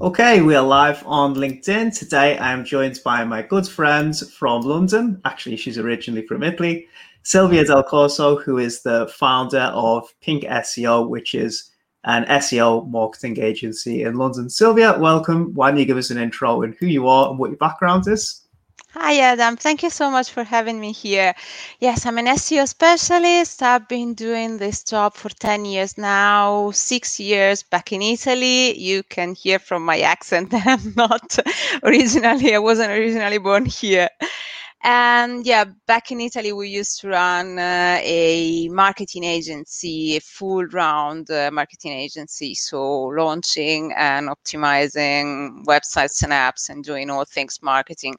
Okay, we are live on LinkedIn. Today I am joined by my good friend from London. Actually, she's originally from Italy, Silvia Del Corso, who is the founder of Pink SEO, which is an SEO marketing agency in London. Silvia, welcome. Why don't you give us an intro and who you are and what your background is? Hi, Adam. Thank you so much for having me here. Yes, I'm an SEO specialist. I've been doing this job for 10 years now, six years back in Italy. You can hear from my accent that I'm not originally, I wasn't originally born here. And yeah, back in Italy, we used to run uh, a marketing agency, a full round uh, marketing agency. So launching and optimizing websites and apps and doing all things marketing.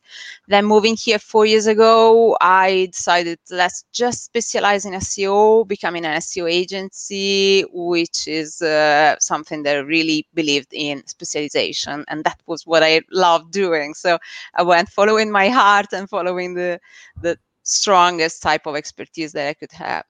Then moving here four years ago, I decided let's just specialize in SEO, becoming an SEO agency, which is uh, something that I really believed in specialization. And that was what I loved doing. So I went following my heart and following the the strongest type of expertise that I could have.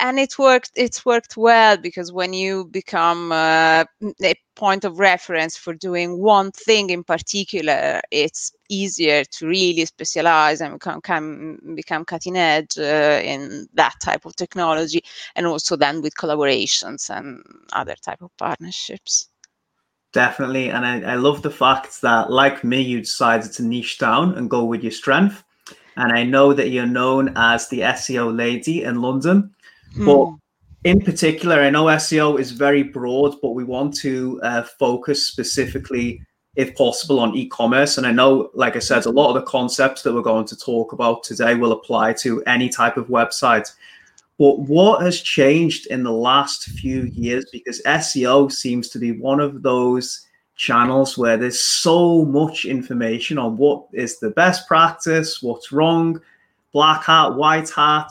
And it worked. It's worked well because when you become uh, a point of reference for doing one thing in particular, it's easier to really specialize and become become, become cutting edge uh, in that type of technology, and also then with collaborations and other type of partnerships. Definitely, and I, I love the fact that, like me, you decided to niche down and go with your strength and I know that you're known as the SEO lady in London. Hmm. But in particular, I know SEO is very broad, but we want to uh, focus specifically, if possible, on e-commerce. And I know, like I said, a lot of the concepts that we're going to talk about today will apply to any type of website. But what has changed in the last few years? Because SEO seems to be one of those channels where there's so much information on what is the best practice, what's wrong, black hat, white hat,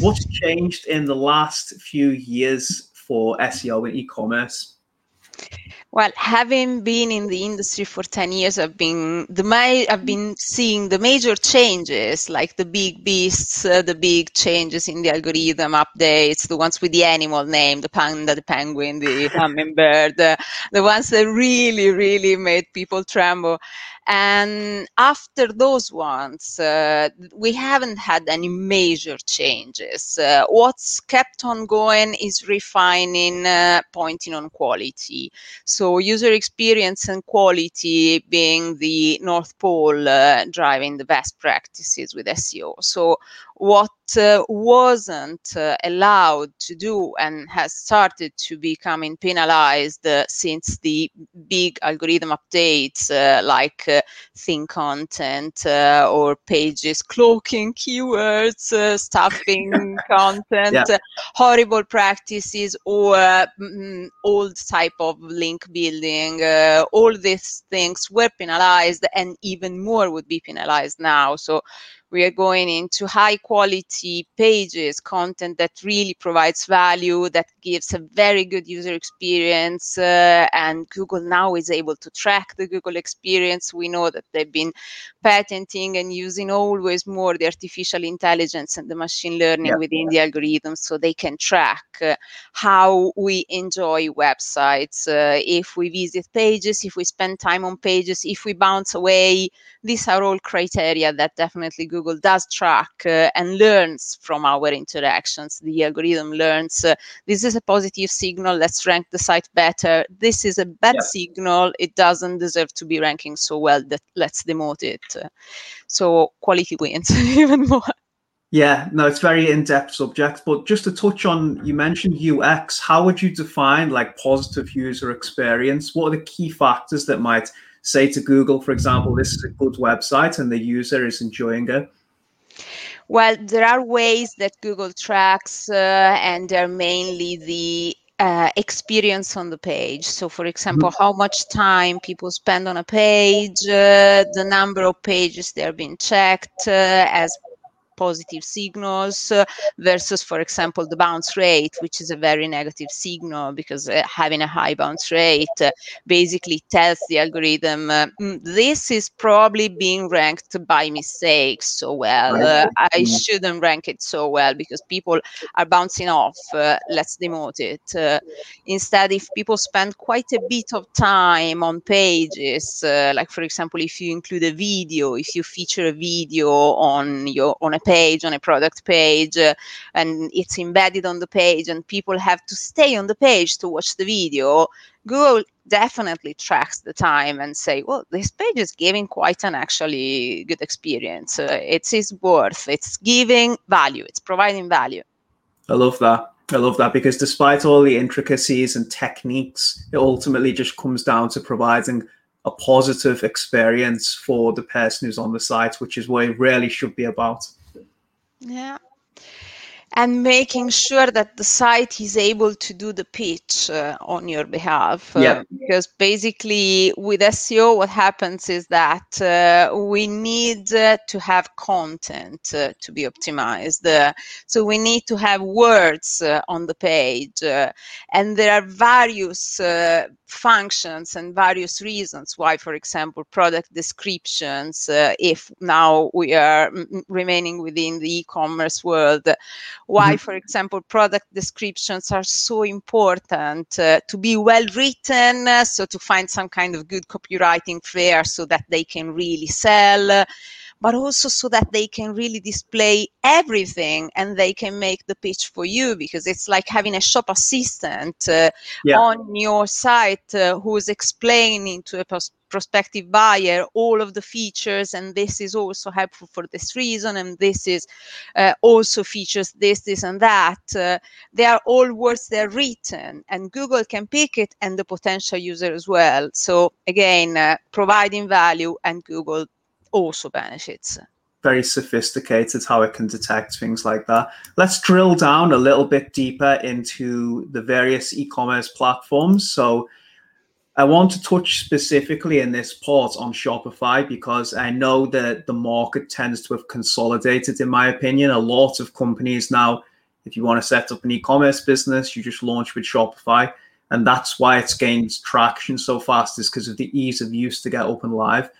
what's changed in the last few years for SEO and e-commerce. Well, having been in the industry for 10 years, I've been the my, I've been seeing the major changes, like the big beasts, uh, the big changes in the algorithm updates, the ones with the animal name, the panda, the penguin, the hummingbird, uh, the ones that really, really made people tremble. And after those ones, uh, we haven't had any major changes. Uh, what's kept on going is refining, uh, pointing on quality. So user experience and quality being the North Pole uh, driving the best practices with SEO. So what wasn't uh, allowed to do and has started to becoming penalized uh, since the big algorithm updates uh, like uh, thin content uh, or pages cloaking keywords stuffing content yeah. horrible practices or mm, old type of link building all these things were penalized and even more would be penalized now so we are going into high quality pages, content that really provides value, that gives a very good user experience. Uh, and Google now is able to track the Google experience. We know that they've been patenting and using always more the artificial intelligence and the machine learning yeah. within the algorithms so they can track uh, how we enjoy websites. Uh, if we visit pages, if we spend time on pages, if we bounce away, these are all criteria that definitely Google Google does track uh, and learns from our interactions. The algorithm learns uh, this is a positive signal, let's rank the site better. This is a bad yeah. signal, it doesn't deserve to be ranking so well, that let's demote it. so quality wins even more. Yeah, no, it's very in-depth subject, but just to touch on, you mentioned UX. How would you define like positive user experience? What are the key factors that might say to Google, for example, this is a good website and the user is enjoying it? Well, there are ways that Google tracks, uh, and they're mainly the uh, experience on the page. So, for example, mm-hmm. how much time people spend on a page, uh, the number of pages they're being checked, uh, as positive signals uh, versus, for example, the bounce rate, which is a very negative signal because uh, having a high bounce rate uh, basically tells the algorithm mm, this is probably being ranked by mistake so well. I shouldn't rank it so well because people are bouncing off. Let's demote it. instead, if people spend quite a bit of time on pages, like for example, if you include a video, if you feature a video on your on a page, on a product page, uh, and it's embedded on the page, and people have to stay on the page to watch the video, Google definitely tracks the time and say, well, this page is giving quite an actually good experience. Uh, it's its worth. It's giving value. It's providing value. I love that. I love that because despite all the intricacies and techniques, it ultimately just comes down to providing a positive experience for the person who's on the site, which is what it really should be about. Yeah, and making sure that the site is able to do the pitch uh, on your behalf. Uh, yeah. Because basically, with SEO, what happens is that uh, we need uh, to have content uh, to be optimized. Uh, so we need to have words on the page. and there are various functions and various reasons why, for example, product descriptions, if now we are m- remaining within the e commerce world, why, mm-hmm. for example, product descriptions are so important uh, to be well written, uh, so to find some kind of good copywriting flair so that they can really sell but also so that they can really display everything and they can make the pitch for you because it's like having a shop assistant uh, yeah. on your site uh, who is explaining to a pers- prospective buyer all of the features and this is also helpful for this reason and this is uh, also features this this and that uh, they are all words they're written and google can pick it and the potential user as well so again uh, providing value and google also benefits. Very sophisticated how it can detect things like that. Let's drill down a little bit deeper into the various e commerce platforms. So, I want to touch specifically in this part on Shopify because I know that the market tends to have consolidated, in my opinion. A lot of companies now, if you want to set up an e commerce business, you just launch with Shopify. And that's why it's gained traction so fast, is because of the ease of use to get up and live.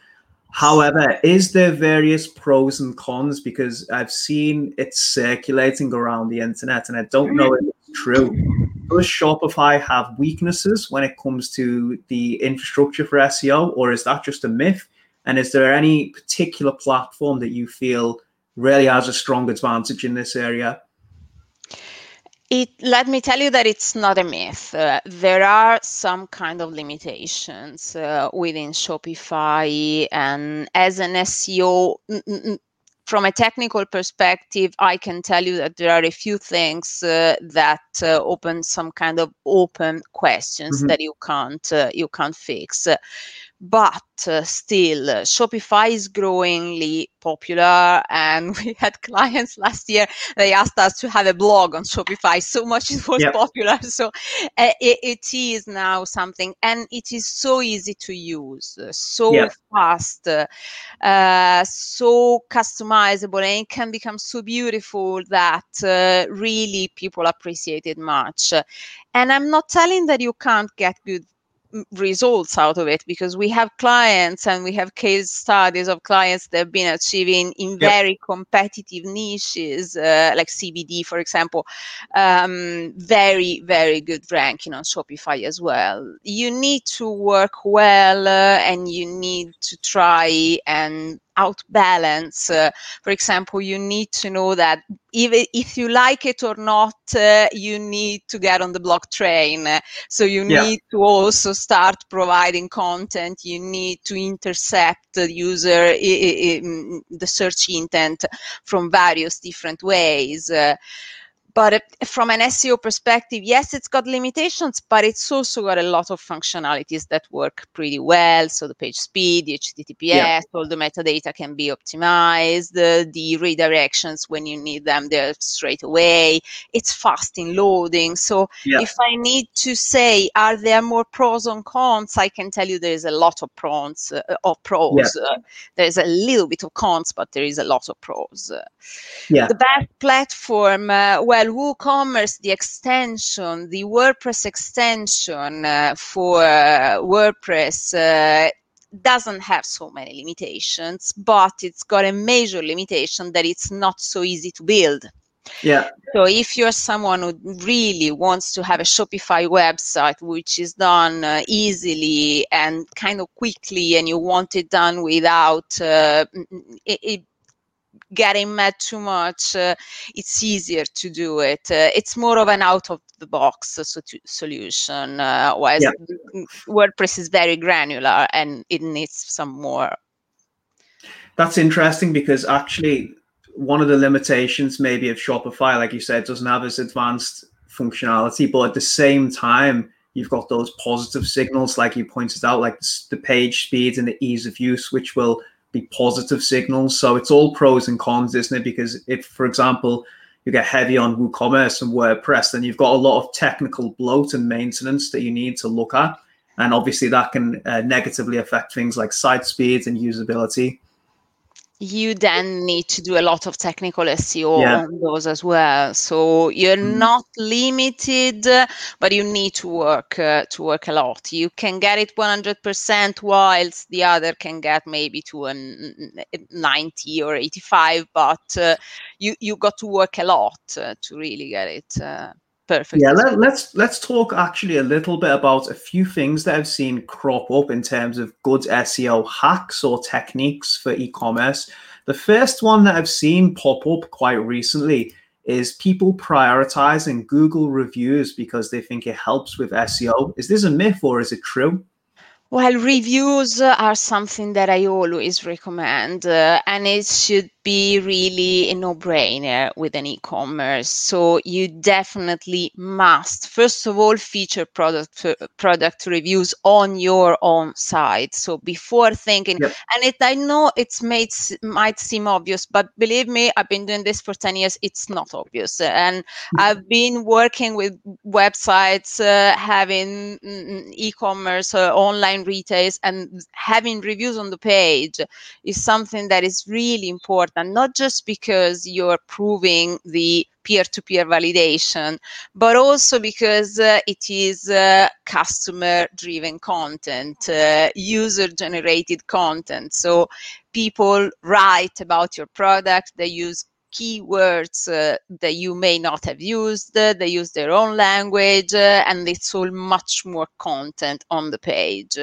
However, is there various pros and cons? Because I've seen it circulating around the internet and I don't know if it's true. Does Shopify have weaknesses when it comes to the infrastructure for SEO, or is that just a myth? And is there any particular platform that you feel really has a strong advantage in this area? It, let me tell you that it's not a myth. Uh, there are some kind of limitations uh, within Shopify, and as an SEO, from a technical perspective, I can tell you that there are a few things uh, that uh, open some kind of open questions mm-hmm. that you can't uh, you can't fix but uh, still uh, shopify is growingly popular and we had clients last year they asked us to have a blog on shopify so much it was yep. popular so uh, it, it is now something and it is so easy to use uh, so yep. fast uh, so customizable and it can become so beautiful that uh, really people appreciate it much and i'm not telling that you can't get good results out of it because we have clients and we have case studies of clients that have been achieving in yep. very competitive niches uh, like cbd for example um, very very good ranking on shopify as well you need to work well uh, and you need to try and outbalance. Uh, for example, you need to know that even if you like it or not, uh, you need to get on the blog train. So you yeah. need to also start providing content. You need to intercept the user, the search intent from various different ways. Uh, but from an SEO perspective, yes, it's got limitations, but it's also got a lot of functionalities that work pretty well. So the page speed, the HTTPS, yeah. all the metadata can be optimized, the, the redirections when you need them, they're straight away. It's fast in loading. So yeah. if I need to say, are there more pros and cons? I can tell you there's a lot of pros. Uh, of pros. Yeah. Uh, there's a little bit of cons, but there is a lot of pros. Yeah. The best platform, uh, well, WooCommerce, the extension, the WordPress extension uh, for uh, WordPress uh, doesn't have so many limitations, but it's got a major limitation that it's not so easy to build. Yeah. So if you're someone who really wants to have a Shopify website, which is done uh, easily and kind of quickly, and you want it done without uh, it, it getting mad too much, uh, it's easier to do it. Uh, it's more of an out of the box uh, solution, uh, whereas yeah. WordPress is very granular and it needs some more. That's interesting because actually, one of the limitations maybe of Shopify, like you said, doesn't have as advanced functionality, but at the same time, you've got those positive signals, like you pointed out, like the page speed and the ease of use, which will be positive signals. So it's all pros and cons, isn't it? Because if, for example, you get heavy on WooCommerce and WordPress, then you've got a lot of technical bloat and maintenance that you need to look at. And obviously, that can uh, negatively affect things like site speeds and usability you then need to do a lot of technical SEO yeah. on those as well. So you're mm. not limited, but you need to work uh, to work a lot. You can get it 100%, whilst the other can get maybe to a 90 or 85. But uh, you you got to work a lot uh, to really get it uh, perfect. Yeah, let, us let's, let's talk actually a little bit about a few things that I've seen crop up in terms of good SEO hacks or techniques for e-commerce. The first one that I've seen pop up quite recently is people prioritizing Google reviews because they think it helps with SEO. Is this a myth or is it true? Well, reviews are something that I always recommend, uh, and it should be really a no-brainer with an e-commerce. So you definitely must, first of all, feature product product reviews on your own site. So before thinking, yep. and it I know it's made might seem obvious, but believe me, I've been doing this for ten years. It's not obvious, and mm-hmm. I've been working with websites, uh, having mm, e-commerce, uh, online retails, and having reviews on the page is something that is really important important, not just because you're proving the peer-to-peer validation, but also because uh, it is uh, customer-driven content, uh, user-generated content. So people write about your product, they use keywords uh, that you may not have used. Uh, they use their own language, uh, and it's all much more content on the page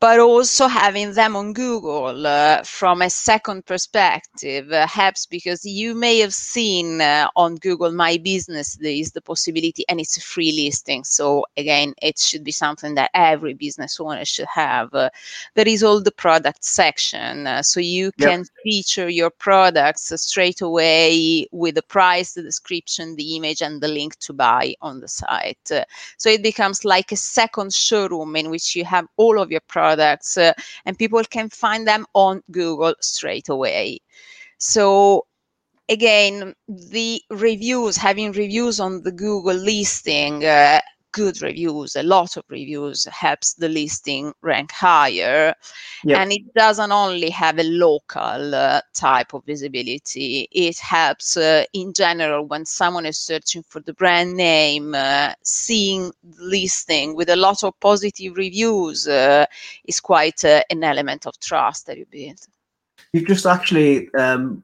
but also having them on Google uh, from a second perspective uh, helps because you may have seen uh, on Google My Business there is the possibility, and it's a free listing. So again, it should be something that every business owner should have. Uh, there is all the product section, uh, so you can yep. feature your products straight away with the price, the description, the image, and the link to buy on the site. So it becomes like a second showroom in which you have all of your products uh, and people can find them on Google straight away. So again, the reviews, having reviews on the Google listing uh, good reviews, a lot of reviews helps the listing rank higher. Yep. And it doesn't only have a local uh, type of visibility, it helps uh, in general when someone is searching for the brand name, uh, seeing the listing with a lot of positive reviews uh, is quite uh, an element of trust that you build. You've just actually um,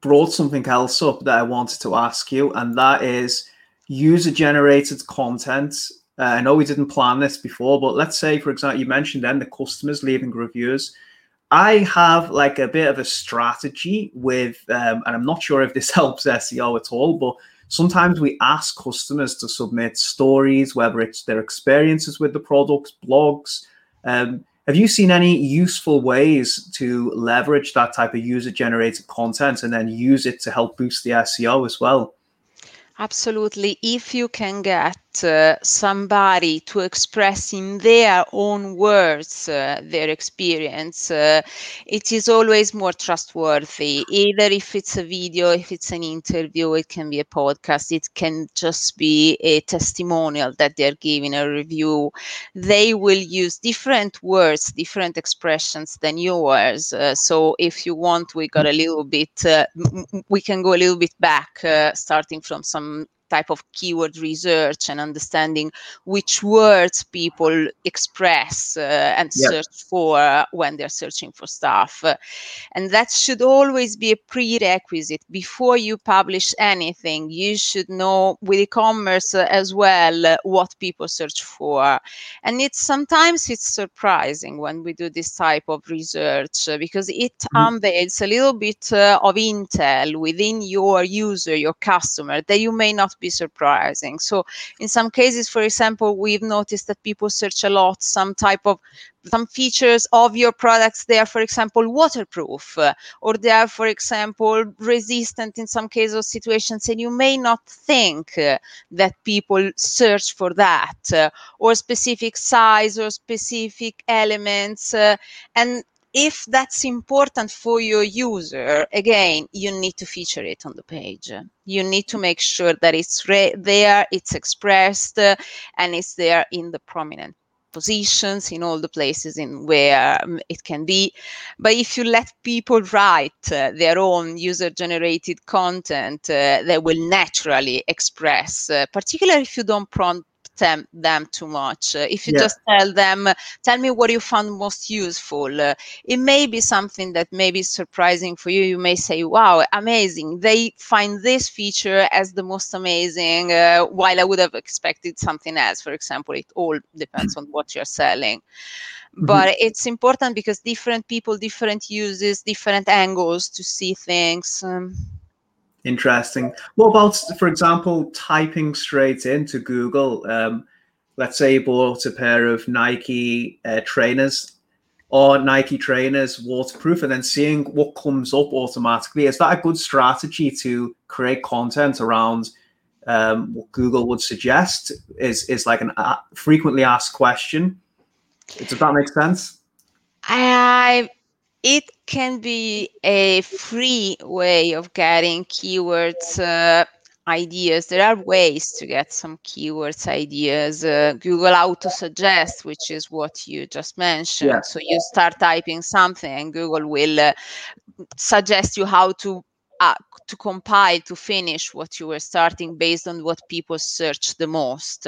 brought something else up that I wanted to ask you, and that is user generated content. Uh, I know we didn't plan this before, but let's say, for example, you mentioned then the customers leaving reviews. I have like a bit of a strategy with, um, and I'm not sure if this helps SEO at all, but sometimes we ask customers to submit stories, whether it's their experiences with the products, blogs. Um, have you seen any useful ways to leverage that type of user generated content and then use it to help boost the SEO as well? Absolutely. If you can get uh, somebody to express in their own words uh, their experience, uh, it is always more trustworthy. Either if it's a video, if it's an interview, it can be a podcast, it can just be a testimonial that they're giving a review. They will use different words, different expressions than yours. Uh, so if you want, we got a little bit, uh, we can go a little bit back, uh, starting from some type of keyword research and understanding which words people express uh, and yep. search for when they're searching for stuff. Uh, and that should always be a prerequisite before you publish anything. You should know with e-commerce uh, as well uh, what people search for. And it's sometimes it's surprising when we do this type of research uh, because it mm-hmm. unveils a little bit uh, of intel within your user, your customer that you may not be surprising. So in some cases, for example, we've noticed that people search a lot some type of some features of your products they are for example waterproof uh, or they are for example resistant in some cases or situations and you may not think uh, that people search for that uh, or specific size or specific elements uh, and if that's important for your user, again, you need to feature it on the page. You need to make sure that it's re- there, it's expressed, uh, and it's there in the prominent positions in all the places in where um, it can be but if you let people write uh, their own user generated content uh, they will naturally express uh, particularly if you don't prompt them, them too much. Uh, if you yeah. just tell them, tell me what you found most useful, uh, it may be something that may be surprising for you. You may say, wow, amazing. They find this feature as the most amazing, uh, while I would have expected something else. For example, it all depends on what you're selling. Mm-hmm. But it's important because different people, different uses, different angles to see things. Um, Interesting. What about, for example, typing straight into Google? Um, let's say you bought a pair of Nike uh, trainers or Nike trainers waterproof and then seeing what comes up automatically. Is that a good strategy to create content around um, what Google would suggest? Is is like an uh, frequently asked question? Does that make sense? I it can be a free way of getting keywords uh, ideas. There are ways to get some keywords ideas. Uh, Google Auto Suggest, which is what you just mentioned. Yeah. So you start typing something, and Google will uh, suggest you how to uh, to compile to finish what you were starting based on what people search the most.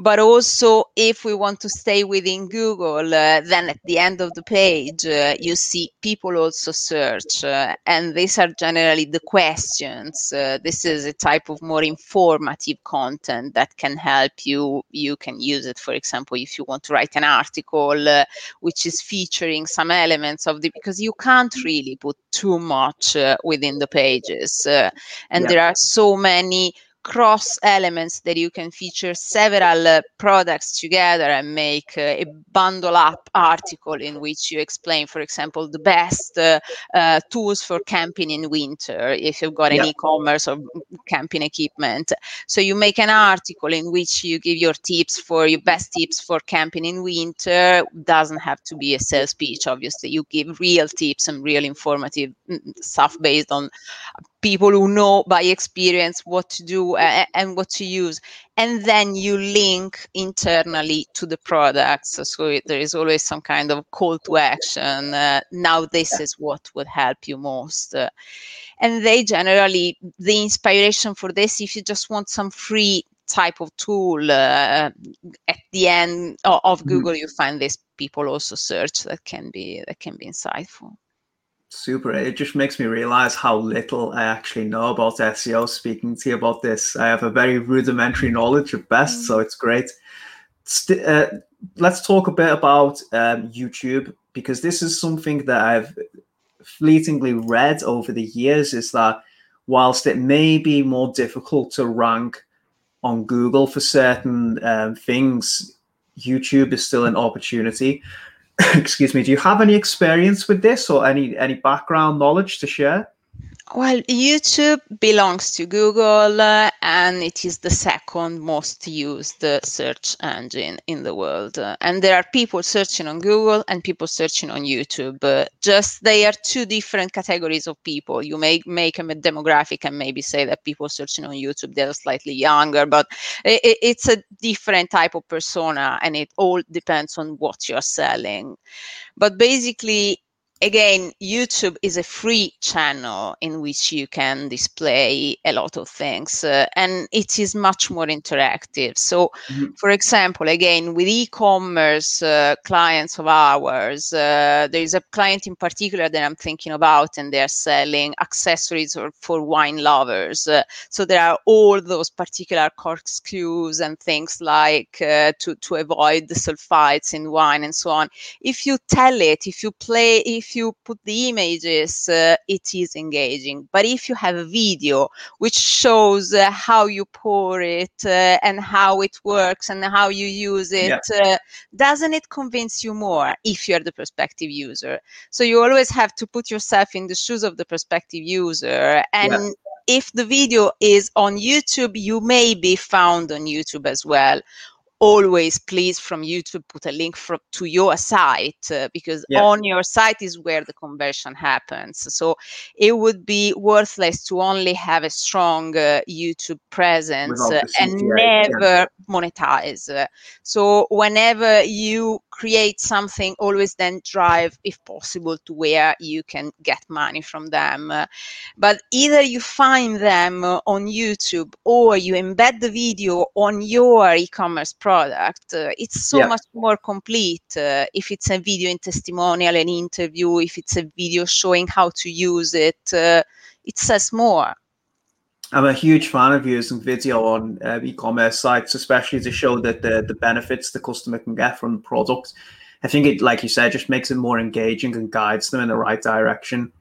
But also if we want to stay within google uh, then at the end of the page uh, you see people also search uh, and these are generally the questions. Uh, this is a type of more informative content that can help you. You can use it for example if you want to write an article uh, which is featuring some elements of the because you can't really put too much uh, within the pages and yeah. there are so many cross elements that you can feature several uh, products together and make uh, a bundle up article in which you explain, for example, the best uh, uh tools for camping in winter if you've got an e-commerce or camping equipment. So you make an article in which you give your tips for your best tips for camping in winter. Doesn't have to be a sales pitch, obviously. You give real tips and real informative mm, stuff based on people who know by experience what to do uh, and what to use and then you link internally to the products so there is always some kind of call to action uh, now this is what would help you most uh, and they generally the inspiration for this if you just want some free type of tool uh, at the end of, of mm-hmm. google mm-hmm. you find this people also search that can be that can be insightful Super. It just makes me realize how little I actually know about SEO. Speaking to you about this, I have a very rudimentary knowledge at best, so it's great. St- uh, let's talk a bit about um, YouTube because this is something that I've fleetingly read over the years. Is that whilst it may be more difficult to rank on Google for certain um, things, YouTube is still an opportunity. excuse me do you have any experience with this or any any background knowledge to share Well, YouTube belongs to Google uh, and it is the second most used uh, search engine in the world. Uh, and there are people searching on Google and people searching on YouTube. Uh, just they are two different categories of people. You may make a demographic and maybe say that people searching on YouTube they're slightly younger, but it, it's a different type of persona and it all depends on what you're selling. But basically, again, YouTube is a free channel in which you can display a lot of things uh, and it is much more interactive. So, mm-hmm. for example, again, with e commerce uh, clients of ours, uh, there is a client in particular that I'm thinking about, and they're selling accessories for, for wine lovers. Uh, so, there are all those particular corkscrews and things like uh, to, to avoid the sulfites in wine and so on. If you tell it, if you play, if if you put the images, uh, it is engaging. But if you have a video which shows uh, how you pour it uh, and how it works and how you use it, yeah. Uh, doesn't it convince you more if you're the prospective user? So you always have to put yourself in the shoes of the prospective user and. Yeah if the video is on YouTube, you may be found on YouTube as well always please from YouTube put a link from, to your site uh, because yeah. on your site is where the conversion happens. So it would be worthless to only have a strong uh, YouTube presence uh, and never yeah. monetize. So whenever you create something, always then drive, if possible, to where you can get money from them. but either you find them on YouTube or you embed the video on your e-commerce product. Uh, it's so yeah. much more complete uh, if it's a video in testimonial, an interview, if it's a video showing how to use it. Uh, it says more. I'm a huge fan of using video on uh, e-commerce sites, especially to show that the the benefits the customer can get from the product. I think it, like you said, just makes it more engaging and guides them in the right direction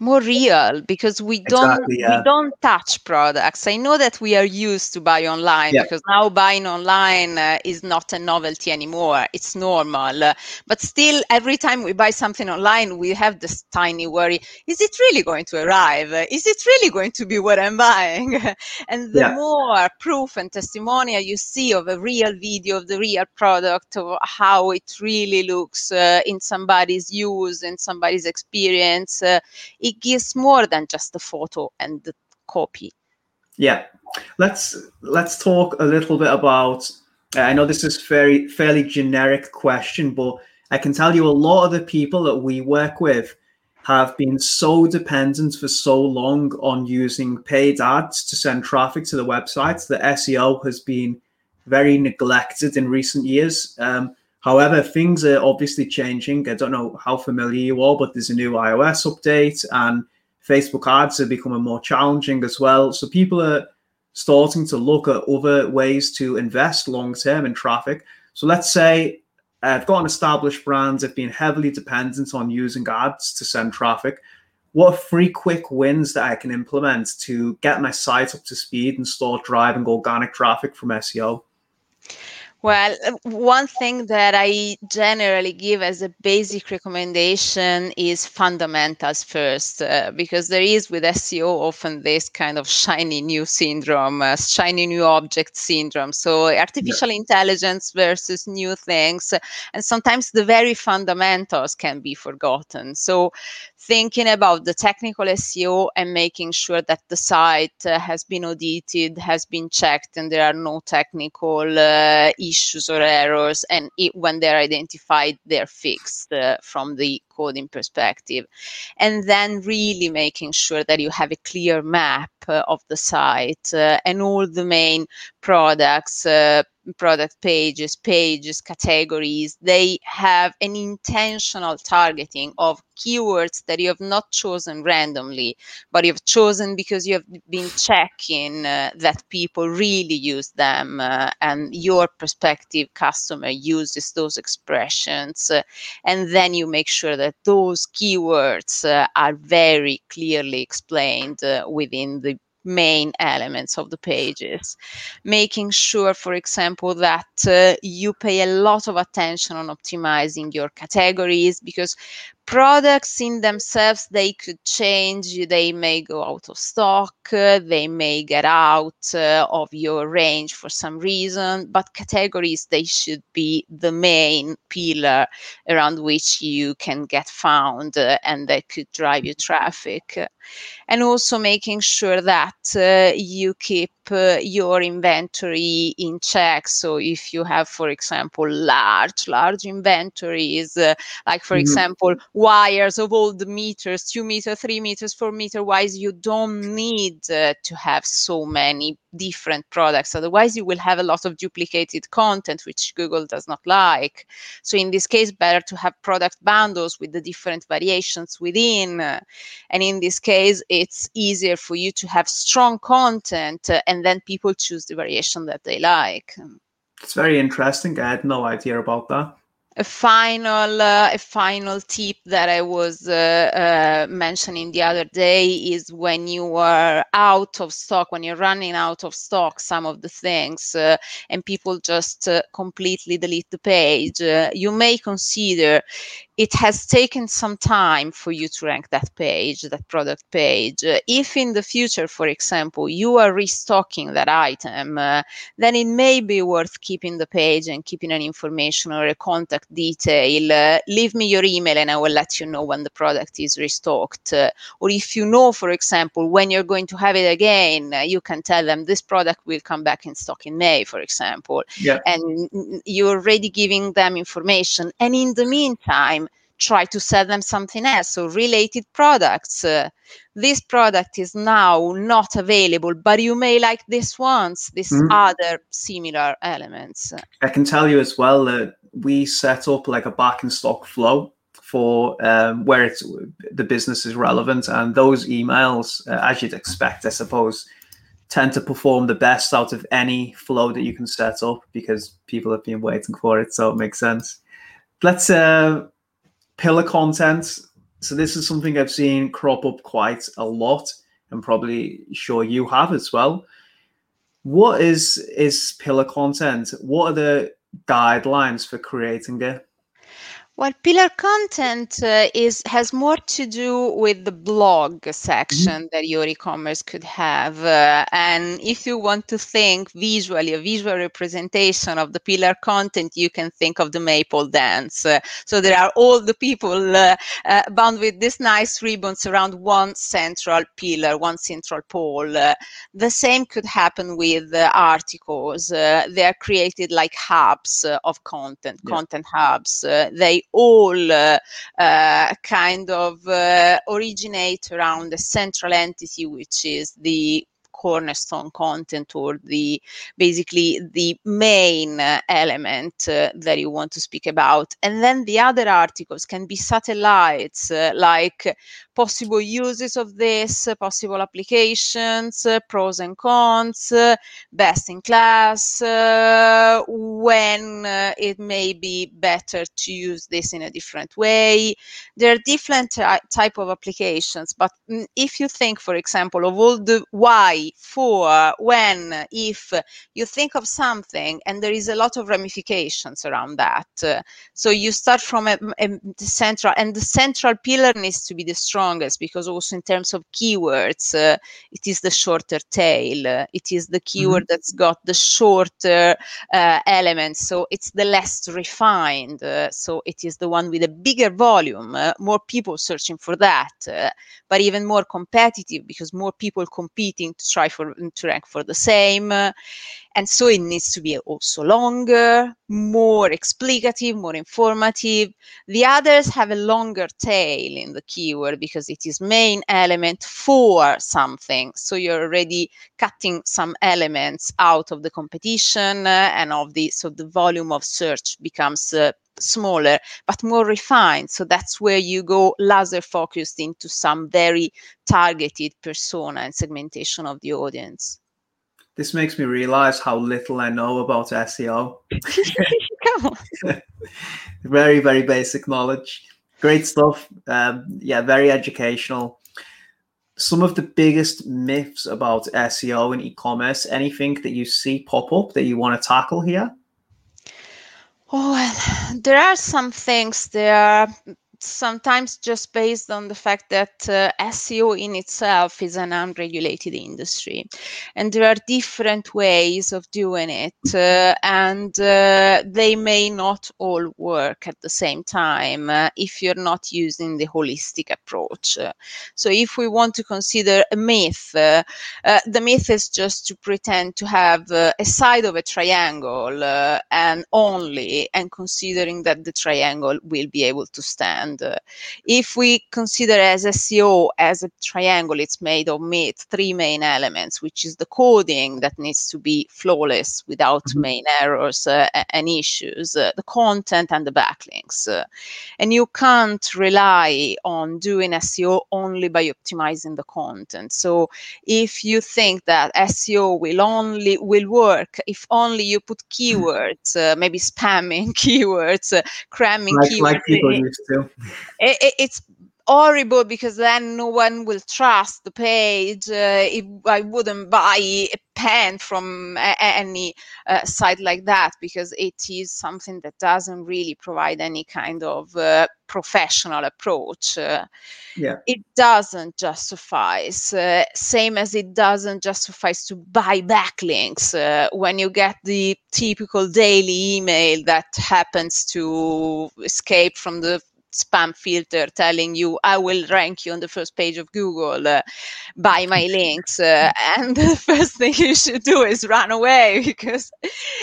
more real because we don't yeah. we don't touch products i know that we are used to buy online yeah. because now buying online uh, is not a novelty anymore it's normal uh, but still every time we buy something online we have this tiny worry is it really going to arrive is it really going to be what i'm buying and the yeah. more proof and testimonial you see of a real video of the real product of how it really looks uh, in somebody's use in somebody's experience uh, it gives more than just the photo and the copy. Yeah, let's let's talk a little bit about. Uh, I know this is very fairly generic question, but I can tell you a lot of the people that we work with have been so dependent for so long on using paid ads to send traffic to the websites that SEO has been very neglected in recent years. Um, However, things are obviously changing. I don't know how familiar you are, but there's a new iOS update and Facebook ads are becoming more challenging as well. So people are starting to look at other ways to invest long term in traffic. So let's say I've got an established brand, I've been heavily dependent on using ads to send traffic. What are three quick wins that I can implement to get my site up to speed and start driving organic traffic from SEO? Well, one thing that I generally give as a basic recommendation is fundamentals first, uh, because there is with SEO often this kind of shiny new syndrome, uh, shiny new object syndrome. So, artificial yeah. intelligence versus new things. And sometimes the very fundamentals can be forgotten. So, thinking about the technical SEO and making sure that the site uh, has been audited, has been checked, and there are no technical uh, issues or errors. And it, when they're identified, they're fixed uh, from the coding perspective. And then really making sure that you have a clear map uh, of the site uh, and all the main products uh, product pages, pages, categories, they have an intentional targeting of keywords that you have not chosen randomly, but you've chosen because you have been checking uh, that people really use them uh, and your prospective customer uses those expressions. Uh, and then you make sure that those keywords uh, are very clearly explained uh, within the main elements of the pages. Making sure, for example, that uh, you pay a lot of attention on optimizing your categories because products in themselves they could change they may go out of stock they may get out uh, of your range for some reason but categories they should be the main pillar around which you can get found uh, and that could drive your traffic and also making sure that uh, you keep uh, your inventory in check. So if you have, for example, large, large inventories, uh, like for mm-hmm. example, wires of all the meters, two meter, three meters, four meter wise, you don't need uh, to have so many different products. Otherwise, you will have a lot of duplicated content, which Google does not like. So in this case, better to have product bundles with the different variations within. and in this case, it's easier for you to have strong content uh, and then people choose the variation that they like. It's very interesting. I had no idea about that a final uh, a final tip that I was uh, uh, mentioning the other day is when you are out of stock, when you're running out of stock, some of the things, uh, and people just uh, completely delete the page, uh, you may consider it has taken some time for you to rank that page, that product page. Uh, if in the future, for example, you are restocking that item, uh, then it may be worth keeping the page and keeping an information or a contact detail. Uh, leave me your email and I will let you know when the product is restocked. Uh, or if you know, for example, when you're going to have it again, uh, you can tell them this product will come back in stock in May, for example. Yeah. And you're already giving them information. And in the meantime, try to sell them something else so related products uh, this product is now not available but you may like this ones this mm-hmm. other similar elements i can tell you as well that we set up like a back in stock flow for um, where it's the business is relevant and those emails uh, as you'd expect i suppose tend to perform the best out of any flow that you can set up because people have been waiting for it so it makes sense let's uh, pillar content. So this is something I've seen crop up quite a lot, and probably sure you have as well. What is is pillar content? What are the guidelines for creating it? Well, pillar content uh, is has more to do with the blog section mm-hmm. that your e-commerce could have, uh, and if you want to think visually, a visual representation of the pillar content, you can think of the maypole dance. Uh, so there are all the people uh, uh, bound with these nice ribbons around one central pillar, one central pole. Uh, the same could happen with articles. they are created like hubs of content, yeah. content hubs. they all uh, kind of uh, originate around a central entity, which is the cornerstone content or the basically the main uh, element uh, that you want to speak about. And then the other articles can be satellites uh, like possible uses of this possible applications pros and cons best in class when it may be better to use this in a different way. There are different type of applications but mm, if you think for example of all the why for, when, if you think of something and there is a lot of ramifications around that. Uh, so you start from a, a, central, and the central pillar needs to be the strongest because also in terms of keywords, uh, it is the shorter tail. Uh, it is the keyword mm-hmm. that's got the shorter uh, elements. So it's the less refined. Uh, so it is the one with a bigger volume, more people searching for that, but even more competitive because more people competing to try for to rank for the same. And so it needs to be also longer more explicative more informative. The others have a longer tail in the keyword because it is main element for something. So you're already cutting some elements out of the competition uh, and of the so the volume of search becomes uh, smaller but more refined. So that's where you go laser focused into some very targeted persona and segmentation of the audience. This makes me realize how little i know about seo very very basic knowledge. Great stuff. Um, yeah very educational. Some of the biggest myths about seo and e-commerce anything that you see pop up that you want to tackle here well, there are some things there sometimes just based on the fact that uh, SEO in itself is an unregulated industry. And there are different ways of doing it, uh, and uh, they may not all work at the same time uh, if you're not using the holistic approach. so, if we want to consider a myth, uh, uh, the myth is just to pretend to have a side of a triangle and only, and considering that the triangle will be able to stand and uh, if we consider as SEO as a triangle, it's made of three main elements, which is the coding that needs to be flawless without mm-hmm. main errors uh, and issues, uh, the content and the backlinks. Uh, and you can't rely on doing SEO only by optimizing the content. So if you think that SEO will only will work if only you put keywords, uh, maybe spamming keywords, uh, cramming like, keywords. Like people used to it, it, it's horrible because then no one will trust the page. Uh, if I wouldn't buy a pen from a- any uh, site like that because it is something that doesn't really provide any kind of uh, professional approach. Uh, yeah. It doesn't justify, uh, same as it doesn't justify to buy backlinks uh, when you get the typical daily email that happens to escape from the spam filter telling you I will rank you on the first page of Google, uh, buy my links, uh, and the first thing you should do is run away because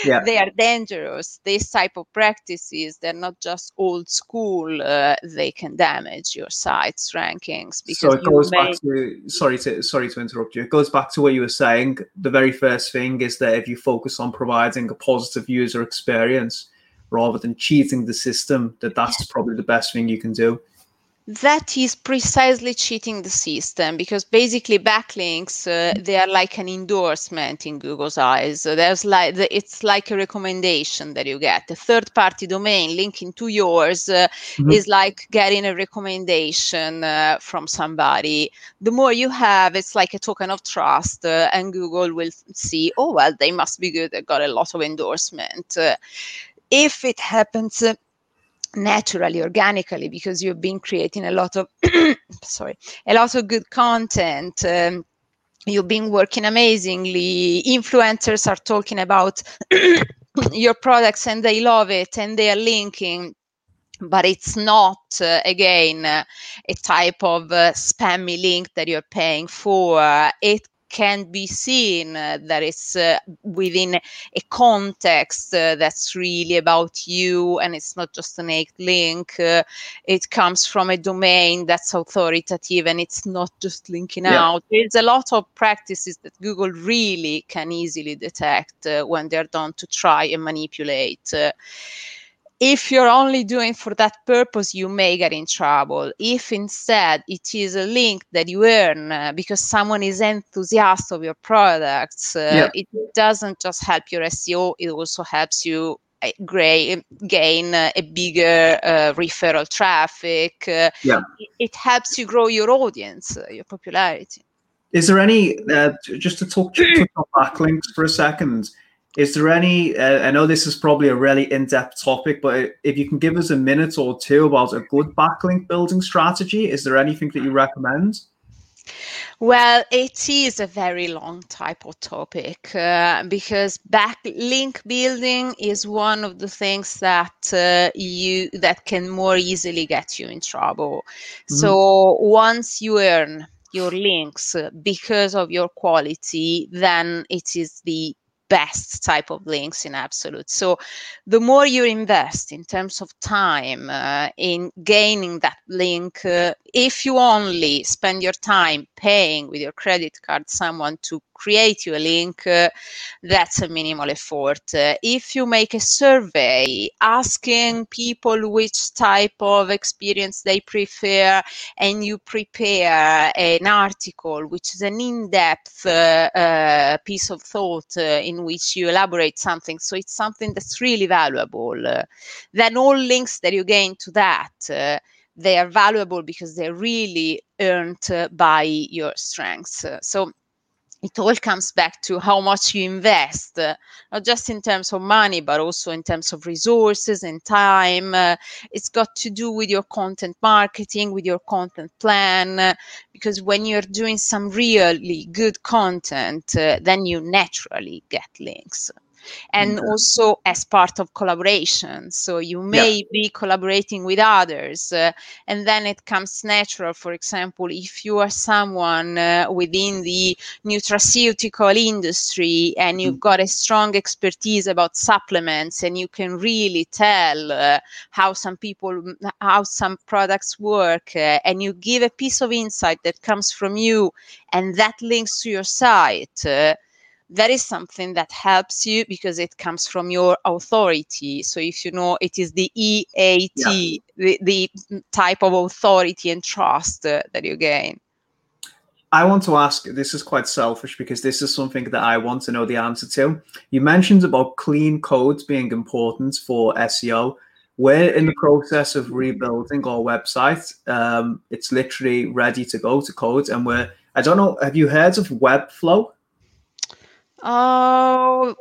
yeah. they are dangerous. This type of practices they're not just old school; uh, they can damage your site's rankings. Because so it goes may... back to sorry to sorry to interrupt you. It goes back to what you were saying. The very first thing is that if you focus on providing a positive user experience rather than cheating the system, that that's probably the best thing you can do. That is precisely cheating the system because basically backlinks uh, they are like an endorsement in Google's eyes. There's like the, it's like a recommendation that you get. A third-party domain linking to yours uh, mm-hmm. is like getting a recommendation uh, from somebody. The more you have, it's like a token of trust, uh, and Google will see, oh well, they must be good. They got a lot of endorsement uh, if it happens naturally organically because you've been creating a lot of sorry a lot of good content um, you've been working amazingly influencers are talking about your products and they love it and they are linking but it's not uh, again uh, a type of uh, spammy link that you're paying for. It can be seen uh, that it's uh, within a context uh, that's really about you and it's not just an egg link. Uh, it comes from a domain that's authoritative and it's not just linking yeah. out. There's a lot of practices that Google really can easily detect uh, when they're done to try and manipulate uh, if you're only doing for that purpose, you may get in trouble. If instead it is a link that you earn uh, because someone is enthusiastic of your products, uh, yeah. it doesn't just help your SEO, it also helps you uh, gray, gain uh, a bigger uh, referral traffic. Uh, yeah. It, it, helps you grow your audience, uh, your popularity. Is there any, just to talk, to talk backlinks for a second, is there any? Uh, I know this is probably a really in-depth topic, but if you can give us a minute or two about a good backlink building strategy, is there anything that you recommend? Well, it is a very long type of topic uh, because backlink building is one of the things that uh, you that can more easily get you in trouble. Mm-hmm. So once you earn your links because of your quality, then it is the best type of links in absolute. So the more you invest in terms of time uh, in gaining that link, uh, if you only spend your time paying with your credit card someone to create you a link, uh, that's a minimal effort. Uh, if you make a survey asking people which type of experience they prefer, and you prepare an article which is an in depth uh, uh, piece of thought uh, in which you elaborate something, so it's something that's really valuable, uh, then all links that you gain to that they are valuable because they're really earned uh, by your strengths. Uh, so it all comes back to how much you invest, uh, not just in terms of money, but also in terms of resources and time. Uh, it's got to do with your content marketing, with your content plan, uh, because when you're doing some really good content, uh, then you naturally get links and mm-hmm. also as part of collaboration. So you may yeah. be collaborating with others, uh, and then it comes natural. For example, if you are someone uh, within the nutraceutical industry and you've mm-hmm. got a strong expertise about supplements, and you can really tell uh, how some people, how some products work, uh, and you give a piece of insight that comes from you, and that links to your site uh, that is something that helps you because it comes from your authority. So if you know it is the EAT, yeah. the, the, type of authority and trust uh, that you gain. I want to ask this is quite selfish because this is something that I want to know the answer to. You mentioned about clean codes being important for SEO. We're in the process of rebuilding our website. Um, it's literally ready to go to code, and we're I don't know. Have you heard of Webflow? Oh,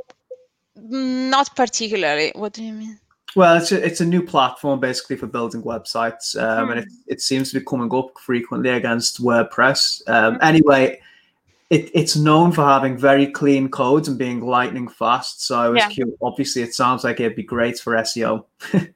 not particularly. What do you mean? Well, it's a, it's a new platform basically for building websites, um, mm. and it, hmm. it seems to be coming up frequently against WordPress. Um, mm. Anyway, it, it's known for having very clean codes and being lightning fast. So I was yeah. Obviously, it sounds like it'd be great for SEO.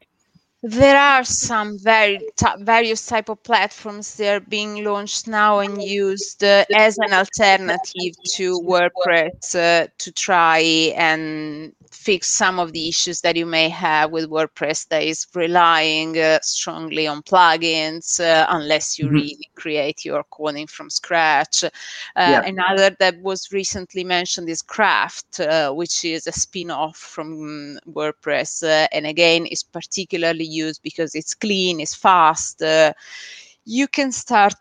there are some very various type of platforms that are being launched now and used uh, as an alternative to WordPress uh, to try and fix some of the issues that you may have with WordPress that is relying uh, strongly on plugins uh, unless you mm-hmm. really create your coding from scratch. Uh, yeah. Another that was recently mentioned is Craft, uh, which is a spin-off from WordPress, uh, and again is particularly used because it's clean, it's fast. Uh, you can start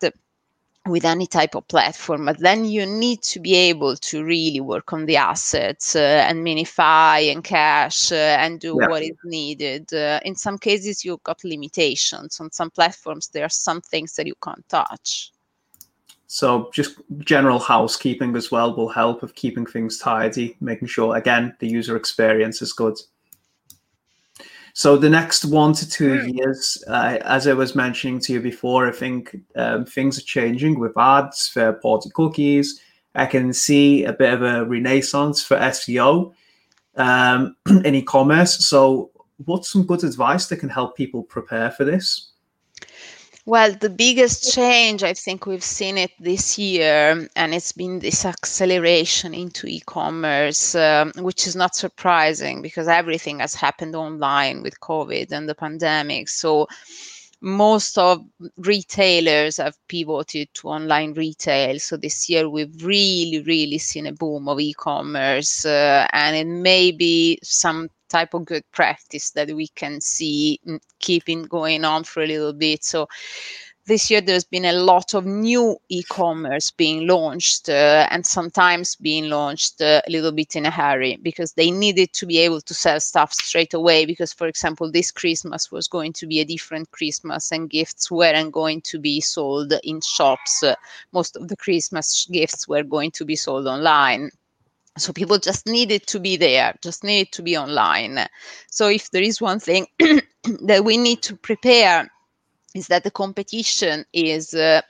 with any type of platform, but then you need to be able to really work on the assets uh, and minify and cache uh, and do yeah. what is needed. Uh, in some cases, you've got limitations. On some platforms, there are some things that you can't touch. So, just general housekeeping as well will help with keeping things tidy, making sure, again, the user experience is good. So the next one to two hmm. years, uh, as I was mentioning to you before, I think um, things are changing with ads, third-party cookies. I can see a bit of a renaissance for SEO um, in e-commerce. So, what's some good advice that can help people prepare for this? Well, the biggest change, I think we've seen it this year, and it's been this acceleration into e commerce, um, which is not surprising because everything has happened online with COVID and the pandemic. So, most of retailers have pivoted to online retail. So this year we've really, really seen a boom of e-commerce, uh, and it may be some type of good practice that we can see keeping going on for a little bit. So this year there's been a lot of new e-commerce being launched uh, and sometimes being launched uh, a little bit in a hurry because they needed to be able to sell stuff straight away because for example this christmas was going to be a different christmas and gifts weren't going to be sold in shops uh, most of the christmas gifts were going to be sold online so people just needed to be there just needed to be online. So if there is one thing that we need to prepare is that the competition is uh,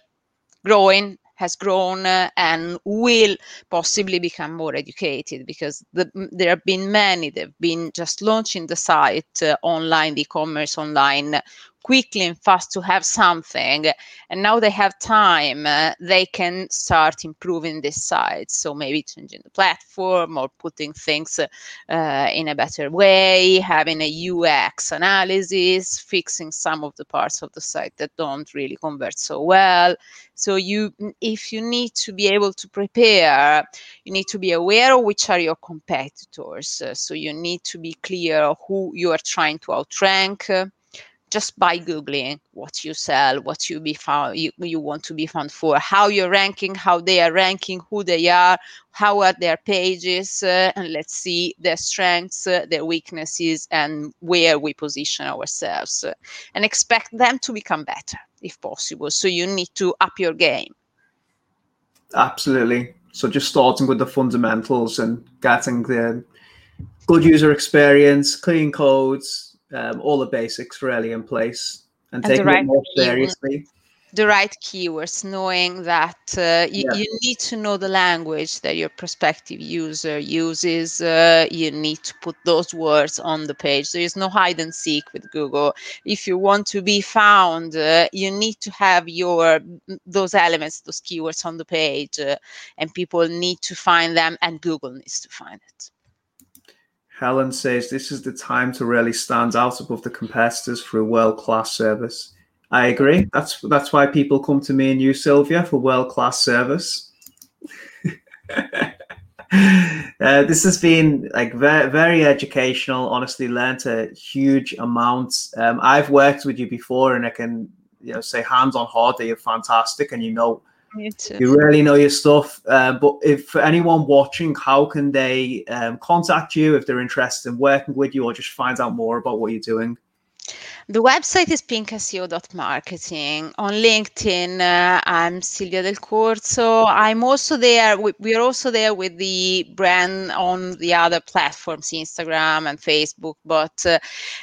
growing has grown uh, and will possibly become more educated because the, there have been many. That have been just launching the site uh, online, the e-commerce online quickly and fast to have something and now they have time uh, they can start improving this site so maybe changing the platform or putting things uh, in a better way having a ux analysis fixing some of the parts of the site that don't really convert so well. So you if you need to be able to prepare you need to be aware of which are your competitors. So you need to be clear who you are trying to outrank just by googling what you sell what you be found you, you want to be found for how you're ranking how they are ranking who they are how are their pages uh, and let's see their strengths uh, their weaknesses and where we position ourselves uh, and expect them to become better if possible. So you need to up your game. Absolutely. So just starting with the fundamentals and getting the good user experience, clean codes, um, all the basics really in place, and, and taking right it more seriously the right keywords, knowing that uh, you, yeah. you, need to know the language that your prospective user uses. Uh, you need to put those words on the page. There is no hide and seek with Google. If you want to be found, uh, you need to have your those elements, those keywords on the page, uh, and people need to find them, and Google needs to find it. Helen says this is the time to really stand out above the competitors for a world class service. I agree. That's that's why people come to me and you, Silvia, for world class service. uh, this has been like very very educational. Honestly, learned a huge amount. Um, I've worked with you before, and I can you know say hands on heart that you're fantastic, and you know you really know your stuff. Uh, but if for anyone watching, how can they um, contact you if they're interested in working with you, or just find out more about what you're doing? The website is pinkseo.marketing. On LinkedIn, uh, I'm Silvia Del Corso. I'm also there. We, we, are also there with the brand on the other platforms, Instagram and Facebook. But uh,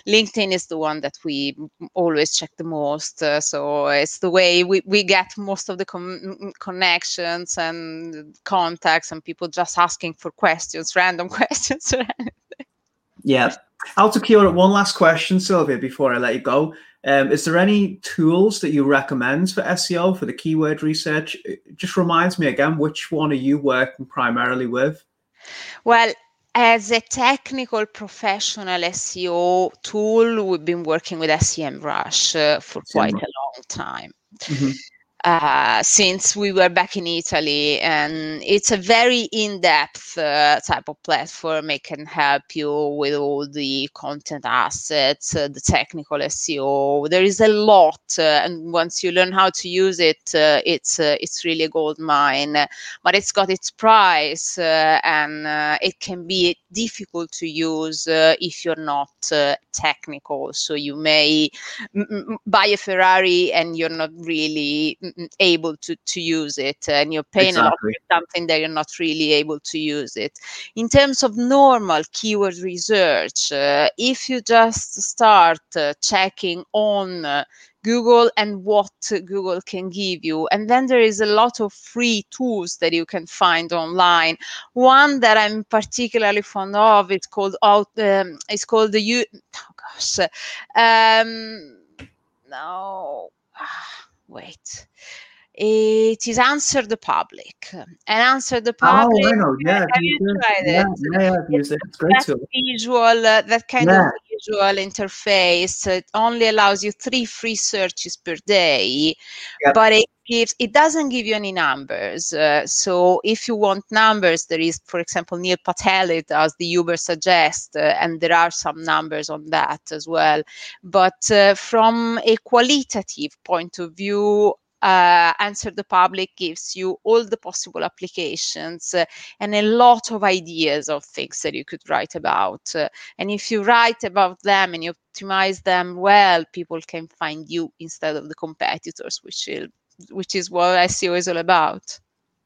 LinkedIn is the one that we always check the most. Uh, so it's the way we, we get most of the com- connections and contacts and people just asking for questions, random questions. Yeah curiosity, one last question, Silvia, before I let you go. Um, is there any tools that you recommend for SEO for the keyword research? It just reminds me again, which one are you working primarily with? Well, as a technical professional SEO tool, we've been working with SEMrush uh, for quite a long time. Mm-hmm. Uh, since we were back in Italy. And it's a very in depth uh, type of platform. It can help you with all the content assets, uh, the technical SEO. There is a lot. Uh, and once you learn how to use it, uh, it's, it's really a gold mine. But it's got its price and it can be difficult to use if you're not technical. So you may m- buy a Ferrari and you're not really able to, to use it and you're paying exactly. a lot for something that you're not really able to use it in terms of normal keyword research uh, if you just start uh, checking on uh, Google and what Google can give you. And then there is a lot of free tools that you can find online. One that I'm particularly fond of is called out. Um, it's called the U. Oh gosh. Um, no. Wait it is answer the public and answer the public oh, I know. yeah have you tried yeah, it yeah, yeah, it's, it's great that visual uh, that kind yeah. of visual interface it only allows you three free searches per day yep. but it gives it doesn't give you any numbers uh, so if you want numbers there is for example neil patel it does the Ubersuggest uh, and there are some numbers on that as well but uh, from a qualitative point of view uh, Answer the Public gives you all the possible applications uh, and a lot of ideas of things that you could write about. Uh, and if you write about them and you optimize them well, people can find you instead of the competitors, which is, which is what SEO is all about.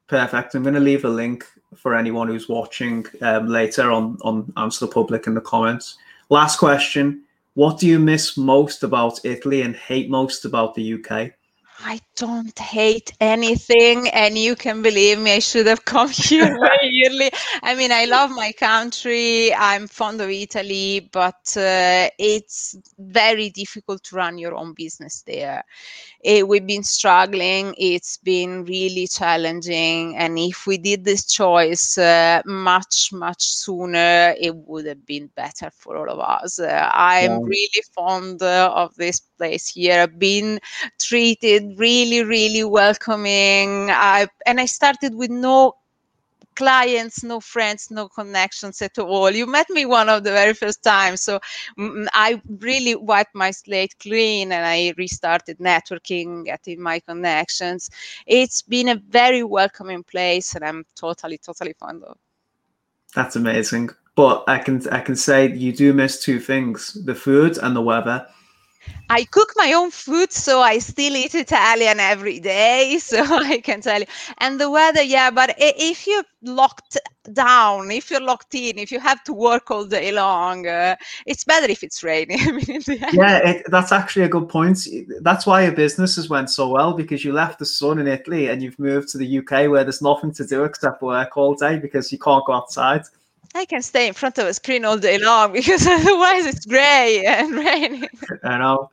Perfect. I'm going to leave a link for anyone who's watching um, later on on Answer the Public in the comments. Last question: What do you miss most about Italy and hate most about the UK? I don't hate anything, and you can believe me, I should have come here very. I mean, I love my country, I'm fond of Italy, but uh, it's very difficult to run your own business there. It, eh, we've been struggling, it's been really challenging, and if we did this choice uh, much, much sooner, it would have been better for all of us. Uh, I'm yeah. really fond of this place here. I've been treated really, really welcoming. I, and I started with no clients, no friends, no connections at all. You met me one of the very first times. So mm, I really wiped my slate clean and I restarted networking, getting my connections. It's been a very welcoming place and I'm totally, totally fond of. That's amazing. But I can I can say you do miss two things: the food and the weather. I cook my own food, so I still eat Italian every day. So I can tell you. And the weather, yeah, but if you're locked down, if you're locked in, if you have to work all day long, uh, it's better if it's raining. Yeah, it, that's actually a good point. That's why your businesses went so well because you left the sun in Italy and you've moved to the UK where there's nothing to do except work all day because you can't go outside. I can stay in front of a screen all day long because otherwise it's grey and raining. I know.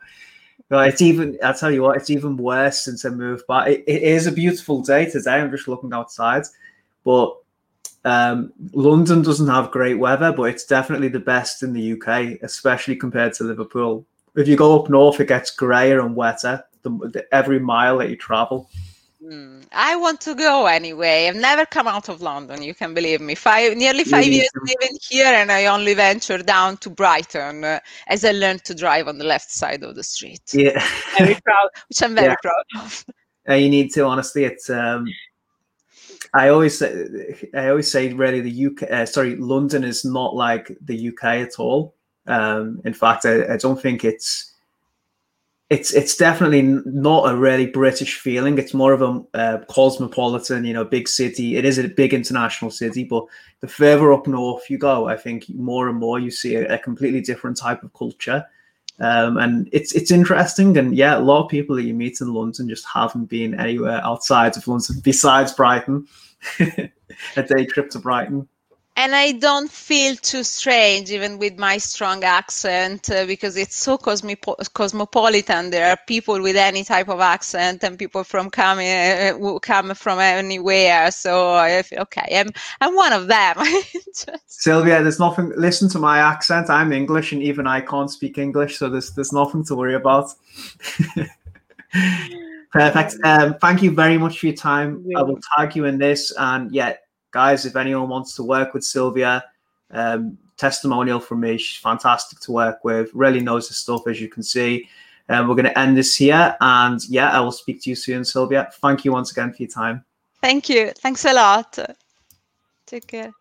No, it's even. I tell you what, it's even worse since I moved back. It, it is a beautiful day today. I'm just looking outside, but um, London doesn't have great weather, but it's definitely the best in the UK, especially compared to Liverpool. If you go up north, it gets grayer and wetter the, the, every mile that you travel. Mm, I want to go anyway. I've never come out of London. You can believe me. Five, nearly five years living here, and I only venture down to Brighton uh, as I learned to drive on the left side of the street. Yeah, very proud, which I'm very yeah. proud of. Uh, you need to honestly. It's. Um, I always say, I always say, really, the UK. Uh, sorry, London is not like the UK at all. Um, in fact, I, I don't think it's it's it's definitely not a really British feeling. It's more of a uh, cosmopolitan, you know, big city. It is a big international city, but the further up north you go, I think more and more you see a, a completely different type of culture. Um, and it's it's interesting, and yeah, a lot of people that you meet in London just haven't been anywhere outside of London besides Brighton. a day trip to Brighton and I don't feel too strange, even with my strong accent, uh, because it's so cosmopo- cosmopolitan. There are people with any type of accent, and people from coming uh, who come from anywhere. So I feel okay. I'm I'm one of them. Just... Silvia, there's nothing. Listen to my accent. I'm English, and even I can't speak English, so there's there's nothing to worry about. Perfect. Um, thank you very much for your time. Yeah. I will tag you in this, and yeah guys, if anyone wants to work with Silvia, um, testimonial from me. She's fantastic to work with, really knows the stuff, as you can see. And um, we're going to end this here. And yeah, I will speak to you soon, Silvia. Thank you once again for your time. Thank you. Thanks a lot. Take care.